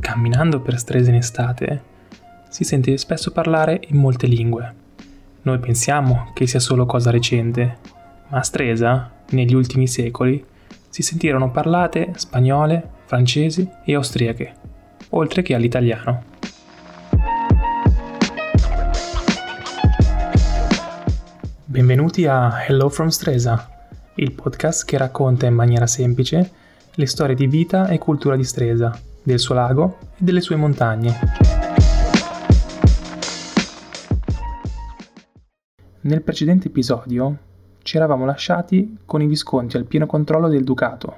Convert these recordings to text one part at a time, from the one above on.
Camminando per Stresa in estate, si sente spesso parlare in molte lingue. Noi pensiamo che sia solo cosa recente, ma a Stresa, negli ultimi secoli, si sentirono parlate spagnole, francesi e austriache, oltre che all'italiano. Benvenuti a Hello from Stresa, il podcast che racconta in maniera semplice le storie di vita e cultura di Stresa, del suo lago e delle sue montagne. Nel precedente episodio ci eravamo lasciati con i visconti al pieno controllo del ducato,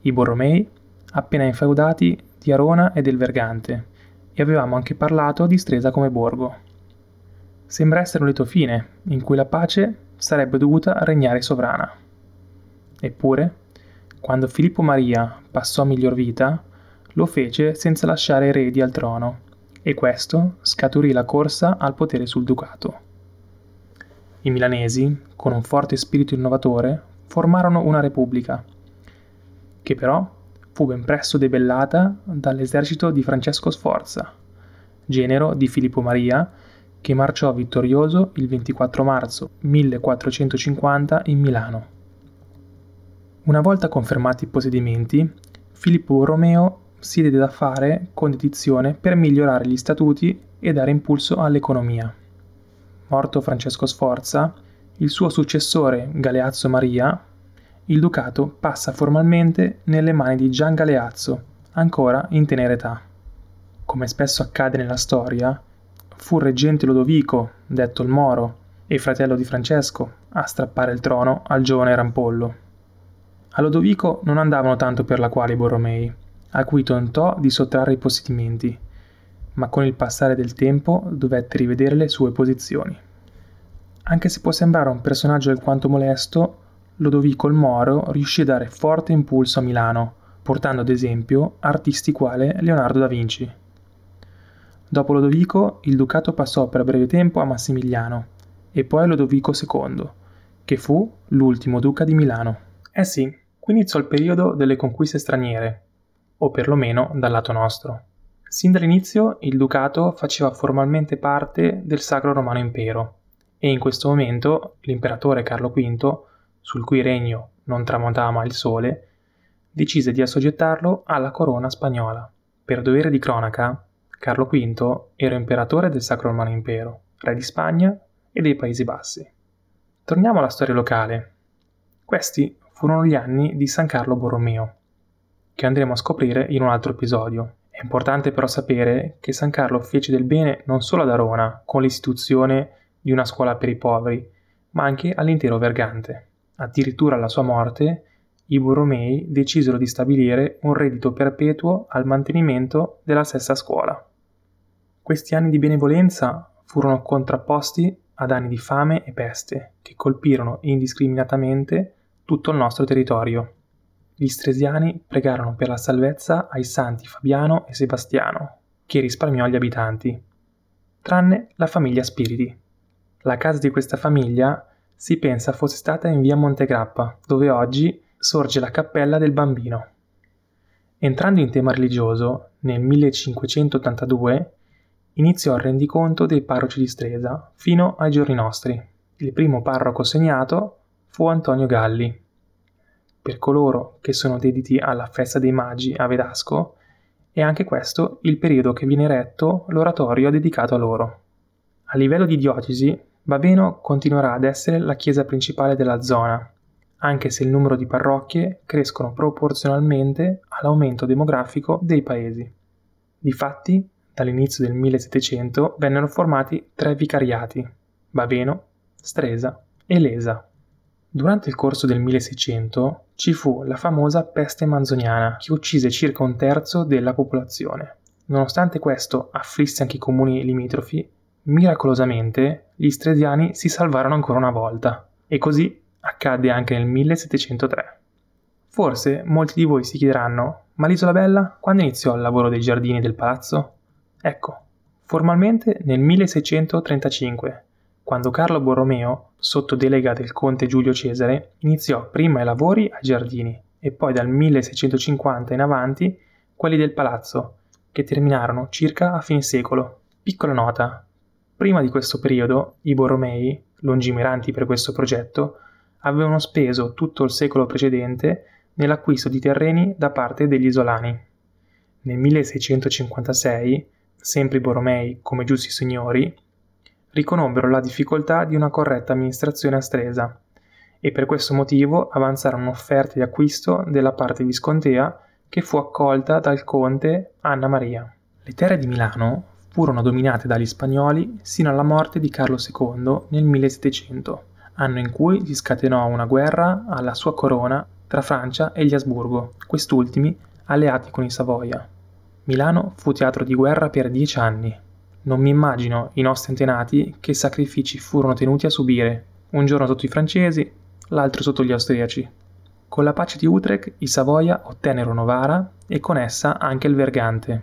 i Borromei appena infeudati di Arona e del Vergante, e avevamo anche parlato di Stresa come borgo. Sembra essere un lieto fine, in cui la pace sarebbe dovuta regnare sovrana. Eppure, quando Filippo Maria passò a miglior vita, lo fece senza lasciare eredi al trono, e questo scaturì la corsa al potere sul ducato. I milanesi, con un forte spirito innovatore, formarono una repubblica, che però fu ben presto debellata dall'esercito di Francesco Sforza, genero di Filippo Maria, che marciò vittorioso il 24 marzo 1450 in Milano. Una volta confermati i possedimenti, Filippo Borromeo si diede da fare con dedizione per migliorare gli statuti e dare impulso all'economia. Morto Francesco Sforza, il suo successore Galeazzo Maria, il ducato passa formalmente nelle mani di Gian Galeazzo, ancora in tenera età. Come spesso accade nella storia, fu reggente Lodovico, detto il Moro, e fratello di Francesco, a strappare il trono al giovane Rampollo. A Lodovico non andavano tanto per la quale i Borromei, a cui tentò di sottrarre i possedimenti, ma con il passare del tempo dovette rivedere le sue posizioni. Anche se può sembrare un personaggio alquanto molesto, Lodovico il Moro riuscì a dare forte impulso a Milano, portando ad esempio artisti quale Leonardo da Vinci. Dopo Lodovico, il ducato passò per breve tempo a Massimiliano e poi a Lodovico II, che fu l'ultimo duca di Milano. Eh sì, qui iniziò il periodo delle conquiste straniere, o perlomeno dal lato nostro. Sin dall'inizio il ducato faceva formalmente parte del Sacro Romano Impero e in questo momento l'imperatore Carlo V, sul cui regno non tramontava mai il sole, decise di assoggettarlo alla corona spagnola. Per dovere di cronaca, Carlo V era imperatore del Sacro Romano Impero, re di Spagna e dei Paesi Bassi. Torniamo alla storia locale. Questi furono gli anni di San Carlo Borromeo, che andremo a scoprire in un altro episodio. È importante però sapere che San Carlo fece del bene non solo ad Arona, con l'istituzione di una scuola per i poveri, ma anche all'intero Vergante. Addirittura alla sua morte, i Borromei decisero di stabilire un reddito perpetuo al mantenimento della stessa scuola. Questi anni di benevolenza furono contrapposti ad anni di fame e peste che colpirono indiscriminatamente tutto il nostro territorio. Gli stresiani pregarono per la salvezza ai santi Fabiano e Sebastiano, che risparmiò gli abitanti, tranne la famiglia Spiriti. La casa di questa famiglia si pensa fosse stata in via Montegrappa, dove oggi sorge la cappella del bambino. Entrando in tema religioso, nel 1582 iniziò il rendiconto dei parroci di Stresa fino ai giorni nostri. Il primo parroco segnato fu Antonio Galli. Per coloro che sono dediti alla festa dei magi a Vedasco, è anche questo il periodo che viene retto l'oratorio dedicato a loro. A livello di diocesi, Baveno continuerà ad essere la chiesa principale della zona, anche se il numero di parrocchie crescono proporzionalmente all'aumento demografico dei paesi. Difatti, dall'inizio del 1700 vennero formati tre vicariati, Baveno, Stresa e Lesa. Durante il corso del 1600 ci fu la famosa peste manzoniana che uccise circa un terzo della popolazione. Nonostante questo afflisse anche i comuni limitrofi, miracolosamente gli stresiani si salvarono ancora una volta e così accadde anche nel 1703. Forse molti di voi si chiederanno, ma l'Isola Bella quando iniziò il lavoro dei giardini del palazzo? Ecco, formalmente nel 1635, quando Carlo Borromeo, sotto delega del conte Giulio Cesare, iniziò prima i lavori ai giardini e poi dal 1650 in avanti quelli del palazzo, che terminarono circa a fine secolo. Piccola nota, prima di questo periodo i Borromei, lungimiranti per questo progetto, avevano speso tutto il secolo precedente nell'acquisto di terreni da parte degli isolani. Nel 1656, sempre i Borromei, come giusti signori, riconobbero la difficoltà di una corretta amministrazione a Stresa e per questo motivo avanzarono un'offerta di acquisto della parte viscontea che fu accolta dal conte Anna Maria. Le terre di Milano furono dominate dagli spagnoli sino alla morte di Carlo II nel 1700, anno in cui si scatenò una guerra alla sua corona tra Francia e gli Asburgo, quest'ultimi alleati con i Savoia. Milano fu teatro di guerra per dieci anni. Non mi immagino i nostri antenati che sacrifici furono tenuti a subire, un giorno sotto i francesi, l'altro sotto gli austriaci. Con la pace di Utrecht i Savoia ottennero Novara e con essa anche il Vergante.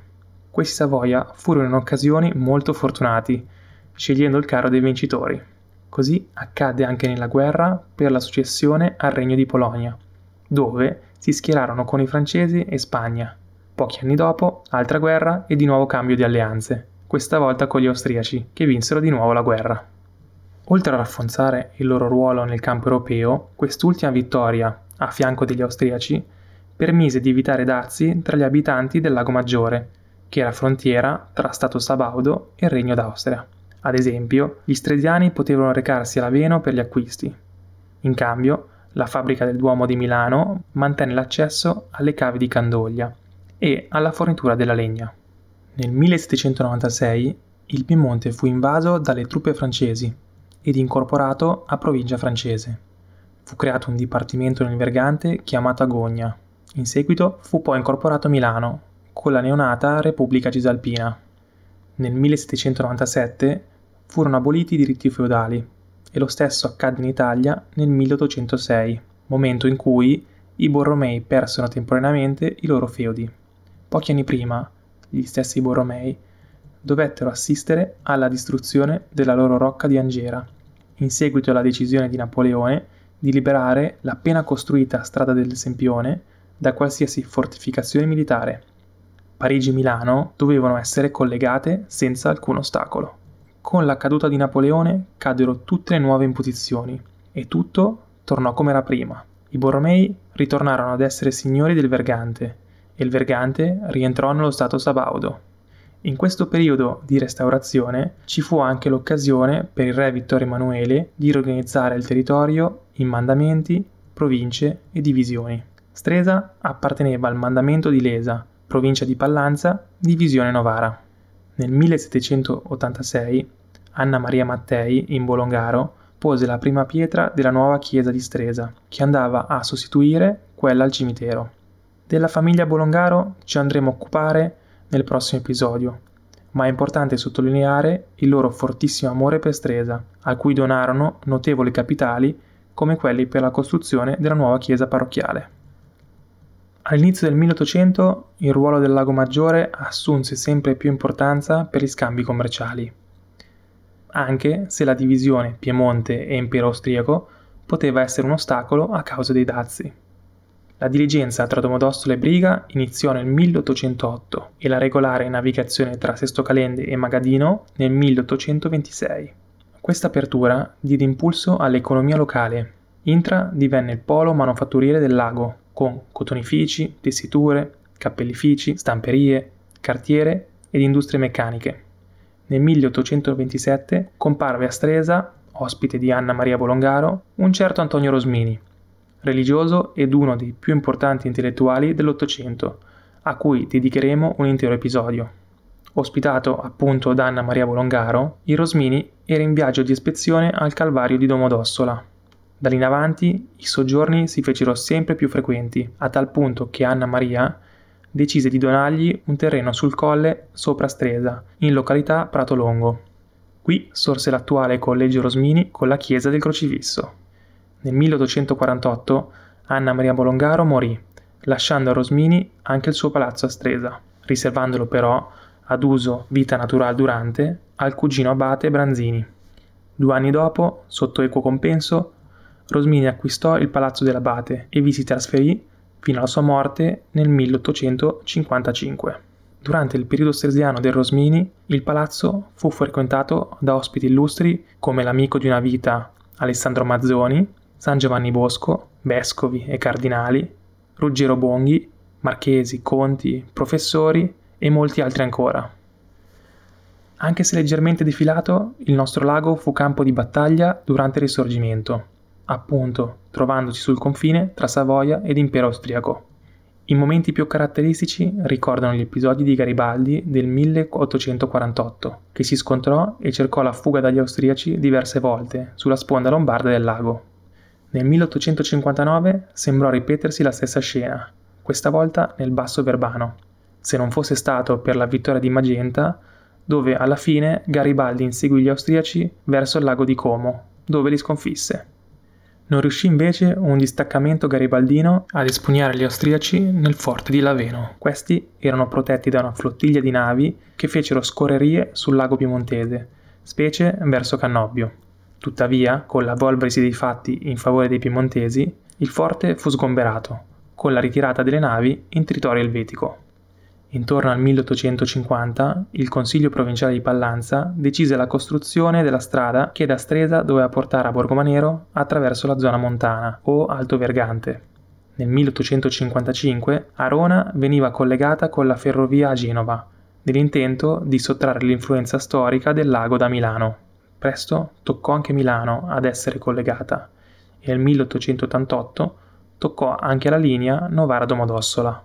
Questi Savoia furono in occasioni molto fortunati, scegliendo il carro dei vincitori. Così accadde anche nella guerra per la successione al Regno di Polonia, dove si schierarono con i francesi e Spagna. Pochi anni dopo, altra guerra e di nuovo cambio di alleanze, questa volta con gli austriaci, che vinsero di nuovo la guerra. Oltre a rafforzare il loro ruolo nel campo europeo, quest'ultima vittoria a fianco degli austriaci, permise di evitare dazi tra gli abitanti del Lago Maggiore, che era frontiera tra Stato Sabaudo e il Regno d'Austria. Ad esempio, gli strediani potevano recarsi a Laveno per gli acquisti. In cambio, la fabbrica del Duomo di Milano mantenne l'accesso alle cave di Candoglia e alla fornitura della legna. Nel 1796 il Piemonte fu invaso dalle truppe francesi ed incorporato a provincia francese. Fu creato un dipartimento nel Vergante chiamato Agogna. In seguito fu poi incorporato Milano, con la neonata Repubblica Cisalpina. Nel 1797 furono aboliti i diritti feudali e lo stesso accadde in Italia nel 1806, momento in cui i Borromei persero temporaneamente i loro feudi. Pochi anni prima, gli stessi Borromei dovettero assistere alla distruzione della loro rocca di Angera, in seguito alla decisione di Napoleone di liberare l'appena costruita strada del Sempione da qualsiasi fortificazione militare. Parigi e Milano dovevano essere collegate senza alcun ostacolo. Con la caduta di Napoleone caddero tutte le nuove imposizioni e tutto tornò come era prima. I Borromei ritornarono ad essere signori del Vergante e il Vergante rientrò nello Stato Sabaudo. In questo periodo di restaurazione ci fu anche l'occasione per il re Vittorio Emanuele di riorganizzare il territorio in mandamenti, province e divisioni. Stresa apparteneva al mandamento di Lesa, provincia di Pallanza, divisione Novara. Nel 1786 Anna Maria Mattei, in Bolongaro, pose la prima pietra della nuova chiesa di Stresa, che andava a sostituire quella al cimitero. Della famiglia Bolongaro ci andremo a occupare nel prossimo episodio, ma è importante sottolineare il loro fortissimo amore per Stresa, a cui donarono notevoli capitali come quelli per la costruzione della nuova chiesa parrocchiale. All'inizio del 1800 il ruolo del Lago Maggiore assunse sempre più importanza per gli scambi commerciali, anche se la divisione Piemonte e Impero austriaco poteva essere un ostacolo a causa dei dazi. La diligenza tra Domodossola e Briga iniziò nel 1808 e la regolare navigazione tra Sesto Calende e Magadino nel 1826. Questa apertura diede impulso all'economia locale. Intra divenne il polo manufatturiere del lago, con cotonifici, tessiture, cappellifici, stamperie, cartiere ed industrie meccaniche. Nel 1827 comparve a Stresa, ospite di Anna Maria Bolongaro, un certo Antonio Rosmini, religioso ed uno dei più importanti intellettuali dell'Ottocento, a cui dedicheremo un intero episodio. Ospitato appunto da Anna Maria Bolongaro, il Rosmini era in viaggio di ispezione al Calvario di Domodossola. Da lì in avanti i soggiorni si fecero sempre più frequenti, a tal punto che Anna Maria decise di donargli un terreno sul colle sopra Stresa, in località Prato Longo. Qui sorse l'attuale collegio Rosmini con la chiesa del Crocifisso. Nel 1848 Anna Maria Bolongaro morì, lasciando a Rosmini anche il suo palazzo a Stresa, riservandolo però ad uso vita naturale durante al cugino abate Branzini. Due anni dopo, sotto equo compenso, Rosmini acquistò il Palazzo dell'Abate e vi si trasferì fino alla sua morte nel 1855. Durante il periodo stresiano del Rosmini, il palazzo fu frequentato da ospiti illustri come l'amico di una vita Alessandro Mazzoni, San Giovanni Bosco, vescovi e cardinali, Ruggero Bonghi, marchesi, conti, professori e molti altri ancora. Anche se leggermente defilato, il nostro lago fu campo di battaglia durante il Risorgimento, appunto trovandosi sul confine tra Savoia ed Impero austriaco. I momenti più caratteristici ricordano gli episodi di Garibaldi del 1848, che si scontrò e cercò la fuga dagli austriaci diverse volte sulla sponda lombarda del lago. Nel 1859 sembrò ripetersi la stessa scena, questa volta nel Basso Verbano, se non fosse stato per la vittoria di Magenta, dove alla fine Garibaldi inseguì gli austriaci verso il lago di Como, dove li sconfisse. Non riuscì invece un distaccamento garibaldino ad espugnare gli austriaci nel forte di Laveno. Questi erano protetti da una flottiglia di navi che fecero scorrerie sul lago piemontese, specie verso Cannobio. Tuttavia, con l'evolversi dei fatti in favore dei piemontesi, il forte fu sgomberato, con la ritirata delle navi in territorio elvetico. Intorno al 1850 il Consiglio provinciale di Pallanza decise la costruzione della strada che da Stresa doveva portare a Borgomanero attraverso la zona montana o Alto Vergante. Nel 1855 Arona veniva collegata con la ferrovia a Genova, nell'intento di sottrarre l'influenza storica del lago da Milano. Presto toccò anche Milano ad essere collegata e nel 1888 toccò anche la linea Novara-Domodossola.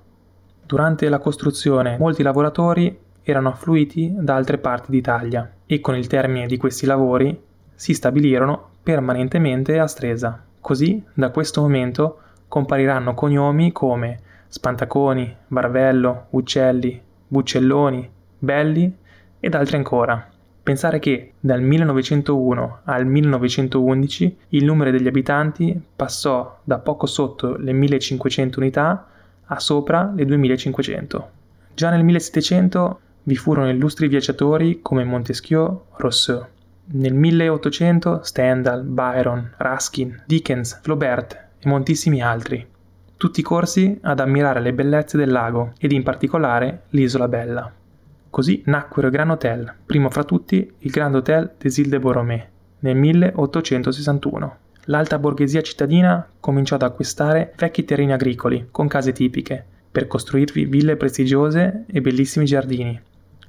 Durante la costruzione molti lavoratori erano affluiti da altre parti d'Italia e con il termine di questi lavori si stabilirono permanentemente a Stresa. Così da questo momento compariranno cognomi come Spantaconi, Barvello, Uccelli, Buccelloni, Belli ed altri ancora. Pensare che dal 1901 al 1911 il numero degli abitanti passò da poco sotto le 1500 unità a sopra le 2500. Già nel 1700 vi furono illustri viaggiatori come Montesquieu, Rousseau. Nel 1800 Stendhal, Byron, Ruskin, Dickens, Flaubert e moltissimi altri. Tutti corsi ad ammirare le bellezze del lago ed in particolare l'isola Bella. Così nacquero i Grand Hotel, primo fra tutti il Grand Hotel des Îles de Borromée, nel 1861 l'alta borghesia cittadina cominciò ad acquistare vecchi terreni agricoli con case tipiche, per costruirvi ville prestigiose e bellissimi giardini,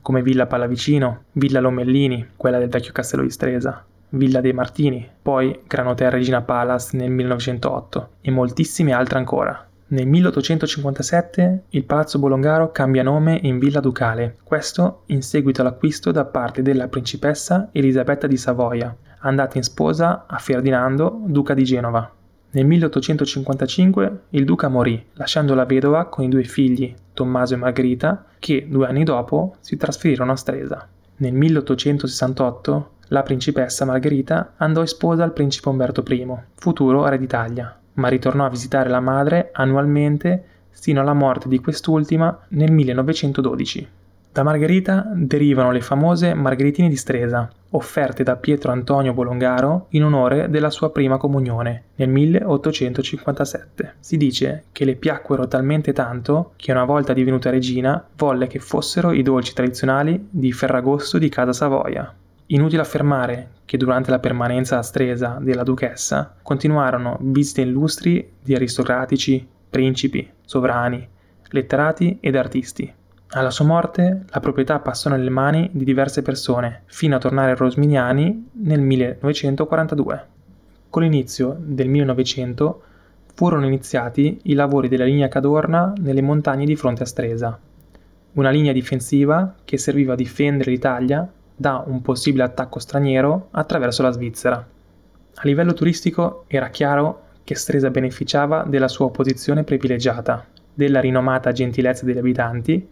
come Villa Pallavicino, Villa Lomellini, quella del vecchio castello di Stresa, Villa dei Martini, poi Gran Hotel Regina Palace nel 1908 e moltissime altre ancora. Nel 1857 il Palazzo Bolongaro cambia nome in Villa Ducale, questo in seguito all'acquisto da parte della principessa Elisabetta di Savoia, andata in sposa a Ferdinando, duca di Genova. Nel 1855 il duca morì, lasciando la vedova con i due figli, Tommaso e Margherita, che due anni dopo si trasferirono a Stresa. Nel 1868 la principessa Margherita andò in sposa al principe Umberto I, futuro re d'Italia, ma ritornò a visitare la madre annualmente sino alla morte di quest'ultima nel 1912. Da Margherita derivano le famose Margheritine di Stresa, offerte da Pietro Antonio Bolongaro in onore della sua prima comunione nel 1857. Si dice che le piacquero talmente tanto che una volta divenuta regina volle che fossero i dolci tradizionali di Ferragosto di Casa Savoia. Inutile affermare che durante la permanenza a Stresa della duchessa continuarono visite illustri di aristocratici, principi, sovrani, letterati ed artisti. Alla sua morte la proprietà passò nelle mani di diverse persone, fino a tornare ai Rosminiani nel 1942. Con l'inizio del 1900 furono iniziati i lavori della linea Cadorna nelle montagne di fronte a Stresa, una linea difensiva che serviva a difendere l'Italia da un possibile attacco straniero attraverso la Svizzera. A livello turistico era chiaro che Stresa beneficiava della sua posizione privilegiata, della rinomata gentilezza degli abitanti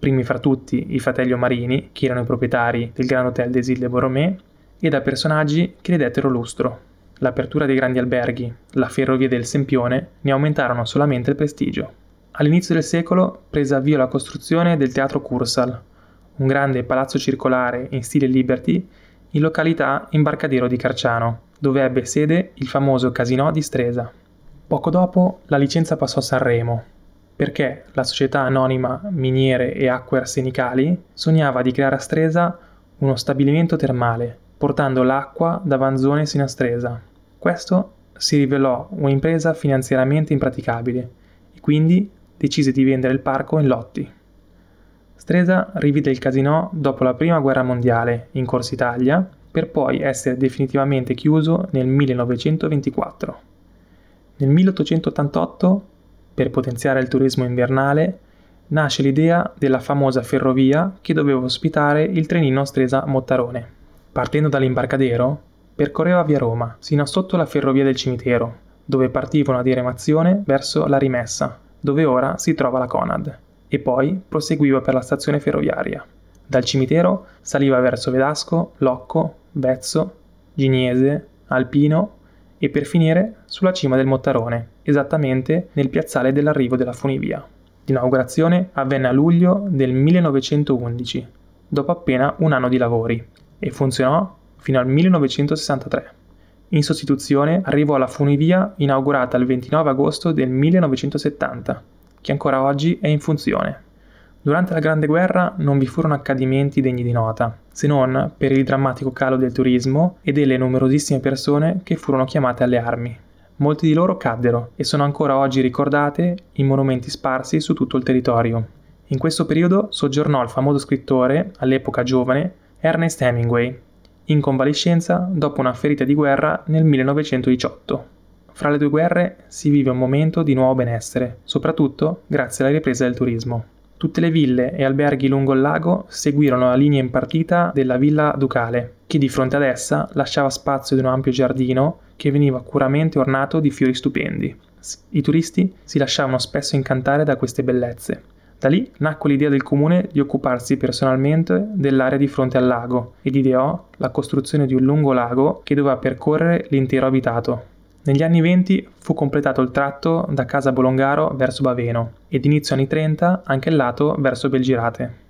primi fra tutti i fratelli Omarini, che erano i proprietari del Grand Hotel des Îles de Borromée, e da personaggi che le dettero lustro. L'apertura dei grandi alberghi, la ferrovia del Sempione ne aumentarono solamente il prestigio. All'inizio del secolo prese avvio la costruzione del Teatro Cursal, un grande palazzo circolare in stile Liberty in località Imbarcadero di Carciano, dove ebbe sede il famoso Casinò di Stresa. Poco dopo la licenza passò a Sanremo, perché la società anonima Miniere e Acque Arsenicali sognava di creare a Stresa uno stabilimento termale, portando l'acqua da Vanzone sino a Stresa. Questo si rivelò un'impresa finanziariamente impraticabile e quindi decise di vendere il parco in lotti. Stresa rivide il casino dopo la prima guerra mondiale in Corsa Italia per poi essere definitivamente chiuso nel 1924. Nel 1888, per potenziare il turismo invernale, nasce l'idea della famosa ferrovia che doveva ospitare il trenino Stresa-Mottarone. Partendo dall'imbarcadero, percorreva via Roma, sino a sotto la ferrovia del cimitero, dove partiva una diramazione verso la rimessa, dove ora si trova la Conad e poi proseguiva per la stazione ferroviaria. Dal cimitero saliva verso Vedasco, Locco, Vezzo, Giniese, Alpino e per finire sulla cima del Mottarone, esattamente nel piazzale dell'arrivo della funivia. L'inaugurazione avvenne a luglio del 1911, dopo appena un anno di lavori, e funzionò fino al 1963. In sostituzione arrivò la funivia inaugurata il 29 agosto del 1970 che ancora oggi è in funzione. Durante la Grande Guerra non vi furono accadimenti degni di nota, se non per il drammatico calo del turismo e delle numerosissime persone che furono chiamate alle armi. Molti di loro caddero e sono ancora oggi ricordate in monumenti sparsi su tutto il territorio. In questo periodo soggiornò il famoso scrittore, all'epoca giovane, Ernest Hemingway, in convalescenza dopo una ferita di guerra nel 1918. Fra le due guerre si vive un momento di nuovo benessere, soprattutto grazie alla ripresa del turismo. Tutte le ville e alberghi lungo il lago seguirono la linea impartita della Villa Ducale, che di fronte ad essa lasciava spazio di un ampio giardino che veniva curamente ornato di fiori stupendi. I turisti si lasciavano spesso incantare da queste bellezze. Da lì nacque l'idea del comune di occuparsi personalmente dell'area di fronte al lago ed ideò la costruzione di un lungo lago che doveva percorrere l'intero abitato. Negli anni 20 fu completato il tratto da Casa Bolongaro verso Baveno ed inizio anni 30 anche il lato verso Belgirate.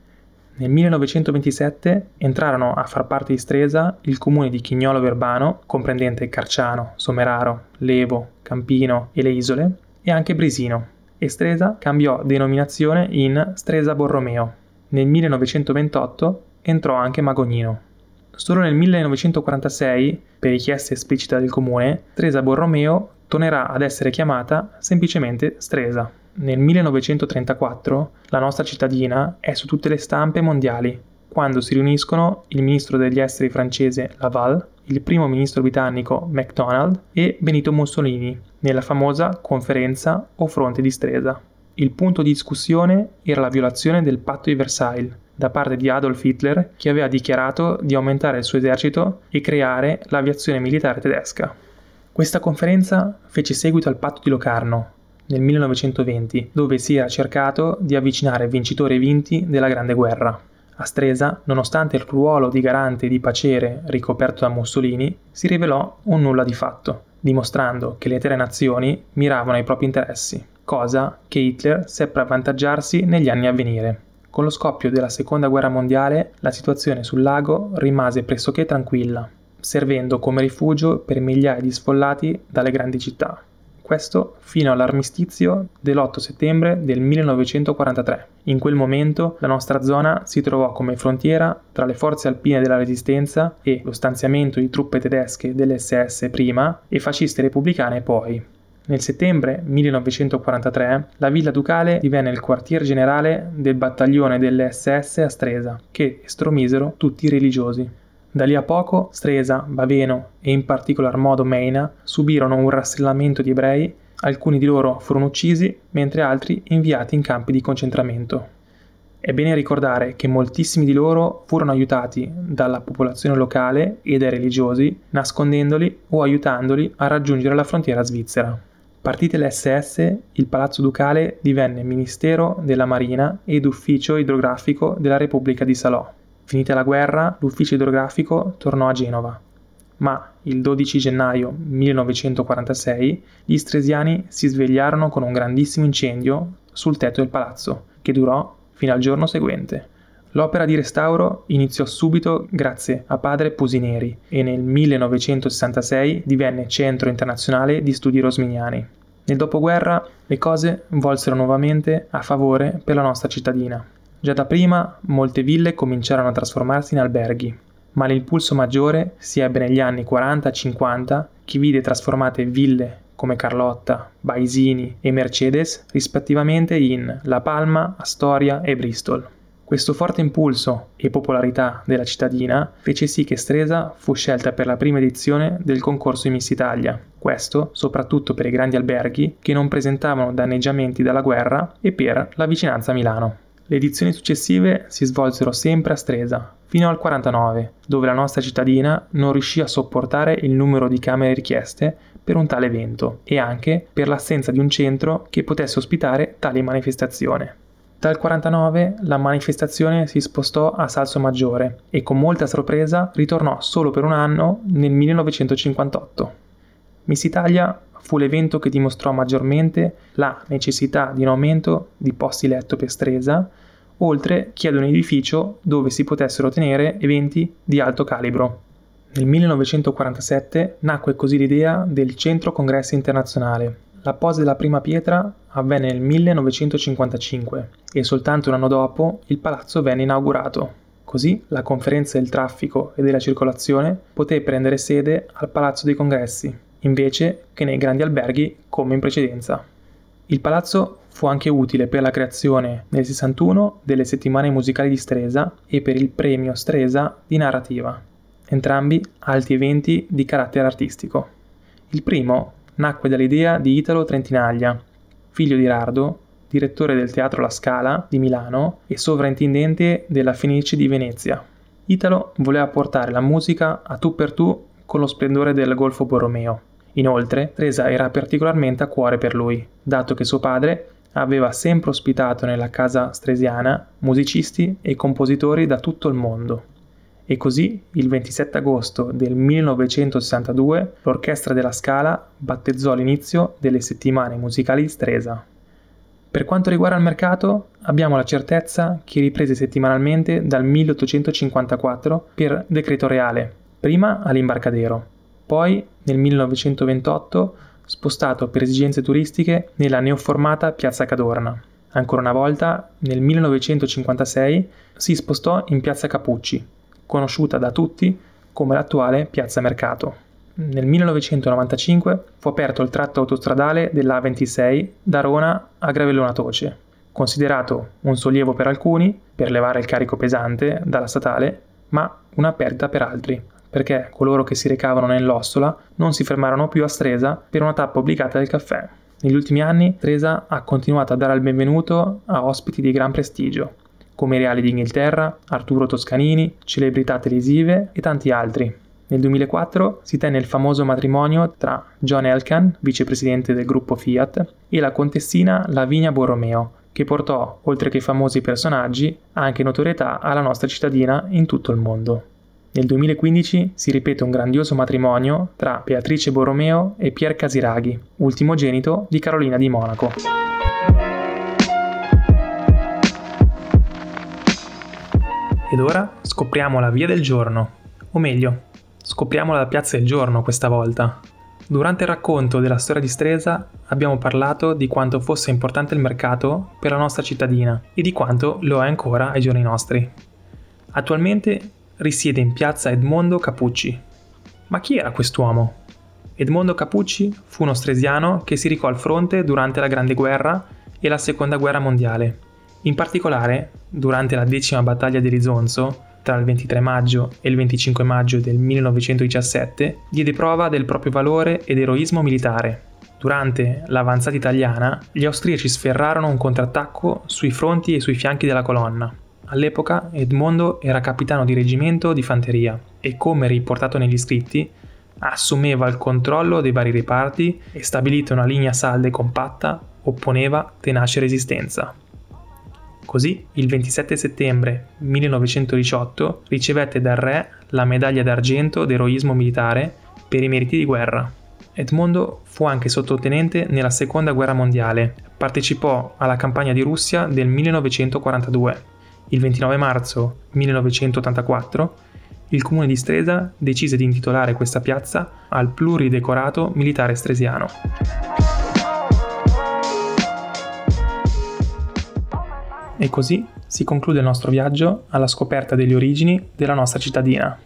Nel 1927 entrarono a far parte di Stresa il comune di Chignolo Verbano, comprendente Carciano, Someraro, Levo, Campino e le isole, e anche Brisino, e Stresa cambiò denominazione in Stresa Borromeo. Nel 1928 entrò anche Magognino. Solo nel 1946, per richiesta esplicita del comune, Stresa Borromeo tornerà ad essere chiamata semplicemente Stresa. Nel 1934 la nostra cittadina è su tutte le stampe mondiali, quando si riuniscono il ministro degli esteri francese Laval, il primo ministro britannico MacDonald e Benito Mussolini nella famosa conferenza o fronte di Stresa. Il punto di discussione era la violazione del patto di Versailles, da parte di Adolf Hitler che aveva dichiarato di aumentare il suo esercito e creare l'aviazione militare tedesca. Questa conferenza fece seguito al patto di Locarno nel 1920, dove si era cercato di avvicinare vincitori e vinti della Grande Guerra. A Stresa, nonostante il ruolo di garante di pacere ricoperto da Mussolini, si rivelò un nulla di fatto, dimostrando che le tre nazioni miravano ai propri interessi, cosa che Hitler seppe avvantaggiarsi negli anni a venire. Con lo scoppio della seconda guerra mondiale la situazione sul lago rimase pressoché tranquilla, servendo come rifugio per migliaia di sfollati dalle grandi città. Questo fino all'armistizio dell'8 settembre del 1943. In quel momento la nostra zona si trovò come frontiera tra le forze alpine della resistenza e lo stanziamento di truppe tedesche dell'SS prima e fasciste repubblicane poi. Nel settembre 1943 la Villa Ducale divenne il quartier generale del battaglione delle SS a Stresa, che estromisero tutti i religiosi. Da lì a poco Stresa, Baveno e in particolar modo Meina subirono un rastrellamento di ebrei, alcuni di loro furono uccisi, mentre altri inviati in campi di concentramento. È bene ricordare che moltissimi di loro furono aiutati dalla popolazione locale e dai religiosi, nascondendoli o aiutandoli a raggiungere la frontiera svizzera. Partite le SS, il Palazzo Ducale divenne Ministero della Marina ed Ufficio idrografico della Repubblica di Salò. Finita la guerra, l'ufficio idrografico tornò a Genova. Ma il 12 gennaio 1946 gli stresiani si svegliarono con un grandissimo incendio sul tetto del palazzo, che durò fino al giorno seguente. L'opera di restauro iniziò subito grazie a padre Pusineri e nel 1966 divenne centro internazionale di studi rosminiani. Nel dopoguerra le cose volsero nuovamente a favore per la nostra cittadina. Già da prima molte ville cominciarono a trasformarsi in alberghi, ma l'impulso maggiore si ebbe negli anni 40-50 che vide trasformate ville come Carlotta, Baisini e Mercedes rispettivamente in La Palma, Astoria e Bristol. Questo forte impulso e popolarità della cittadina fece sì che Stresa fu scelta per la prima edizione del concorso in Miss Italia, questo soprattutto per i grandi alberghi che non presentavano danneggiamenti dalla guerra e per la vicinanza a Milano. Le edizioni successive si svolsero sempre a Stresa, fino al 49, dove la nostra cittadina non riuscì a sopportare il numero di camere richieste per un tale evento e anche per l'assenza di un centro che potesse ospitare tali manifestazioni. Dal 49 la manifestazione si spostò a Salso Maggiore e con molta sorpresa ritornò solo per un anno nel 1958. Miss Italia fu l'evento che dimostrò maggiormente la necessità di un aumento di posti letto per Stresa, oltre che ad un edificio dove si potessero tenere eventi di alto calibro. Nel 1947 nacque così l'idea del Centro Congressi Internazionale, la posa della prima pietra avvenne nel 1955 e soltanto un anno dopo il palazzo venne inaugurato. Così la conferenza del traffico e della circolazione poté prendere sede al Palazzo dei Congressi, invece che nei grandi alberghi come in precedenza. Il palazzo fu anche utile per la creazione nel 61 delle settimane musicali di Stresa e per il premio Stresa di narrativa, entrambi alti eventi di carattere artistico. Il primo nacque dall'idea di Italo Trentinaglia, figlio di Rardo, direttore del Teatro La Scala di Milano e sovrintendente della Fenice di Venezia. Italo voleva portare la musica a tu per tu con lo splendore del Golfo Borromeo. Inoltre, Teresa era particolarmente a cuore per lui, dato che suo padre aveva sempre ospitato nella casa stresiana musicisti e compositori da tutto il mondo e così il 27 agosto del 1962 l'Orchestra della Scala battezzò l'inizio delle settimane musicali di Stresa. Per quanto riguarda il mercato, abbiamo la certezza che riprese settimanalmente dal 1854 per decreto reale, prima all'imbarcadero, poi nel 1928 spostato per esigenze turistiche nella neoformata Piazza Cadorna. Ancora una volta, nel 1956 si spostò in Piazza Capucci, conosciuta da tutti come l'attuale Piazza Mercato. Nel 1995 fu aperto il tratto autostradale della A26 da Rona a Gravellona Toce, considerato un sollievo per alcuni per levare il carico pesante dalla statale, ma una perdita per altri, perché coloro che si recavano nell'Ostola non si fermarono più a Stresa per una tappa obbligata del caffè. Negli ultimi anni Stresa ha continuato a dare il benvenuto a ospiti di gran prestigio, come reali d'Inghilterra, Arturo Toscanini, celebrità televisive e tanti altri. Nel 2004 si tenne il famoso matrimonio tra John Elkan, vicepresidente del gruppo Fiat, e la contessina Lavinia Borromeo, che portò, oltre che famosi personaggi, anche notorietà alla nostra cittadina in tutto il mondo. Nel 2015 si ripete un grandioso matrimonio tra Beatrice Borromeo e Pier Casiraghi, ultimogenito di Carolina di Monaco. Ed ora scopriamo la via del giorno, o meglio, scopriamo la piazza del giorno questa volta. Durante il racconto della storia di Stresa abbiamo parlato di quanto fosse importante il mercato per la nostra cittadina e di quanto lo è ancora ai giorni nostri. Attualmente risiede in piazza Edmondo Capucci. Ma chi era quest'uomo? Edmondo Capucci fu uno stresiano che si recò al fronte durante la Grande Guerra e la Seconda Guerra Mondiale in particolare, durante la decima battaglia di Risonzo, tra il 23 maggio e il 25 maggio del 1917, diede prova del proprio valore ed eroismo militare. Durante l'avanzata italiana, gli austriaci sferrarono un contrattacco sui fronti e sui fianchi della colonna. All'epoca Edmondo era capitano di reggimento di fanteria e, come riportato negli scritti, assumeva il controllo dei vari reparti e stabilita una linea salda e compatta, opponeva tenace resistenza. Così, il 27 settembre 1918 ricevette dal re la medaglia d'argento d'eroismo militare per i meriti di guerra. Edmondo fu anche sottotenente nella seconda guerra mondiale, partecipò alla campagna di Russia del 1942. Il 29 marzo 1984 il comune di Stresa decise di intitolare questa piazza al pluridecorato militare stresiano. E così si conclude il nostro viaggio alla scoperta delle origini della nostra cittadina.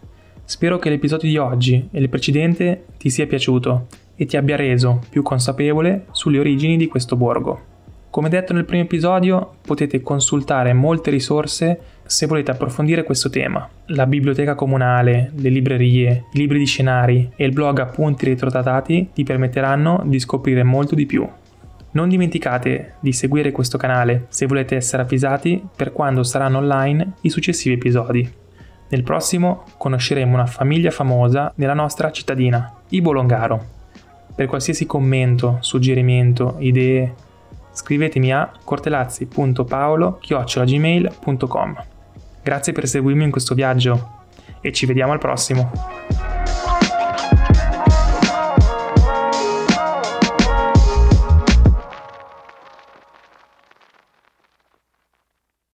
Spero che l'episodio di oggi e il precedente ti sia piaciuto e ti abbia reso più consapevole sulle origini di questo borgo. Come detto nel primo episodio, potete consultare molte risorse se volete approfondire questo tema. La biblioteca comunale, le librerie, i libri di scenari e il blog Appunti Retrodatati ti permetteranno di scoprire molto di più. Non dimenticate di seguire questo canale se volete essere avvisati per quando saranno online i successivi episodi. Nel prossimo conosceremo una famiglia famosa nella nostra cittadina, i Bolongaro. Per qualsiasi commento, suggerimento, idee, scrivetemi a cortelazzi.paolo.gmail.com Grazie per seguirmi in questo viaggio e ci vediamo al prossimo!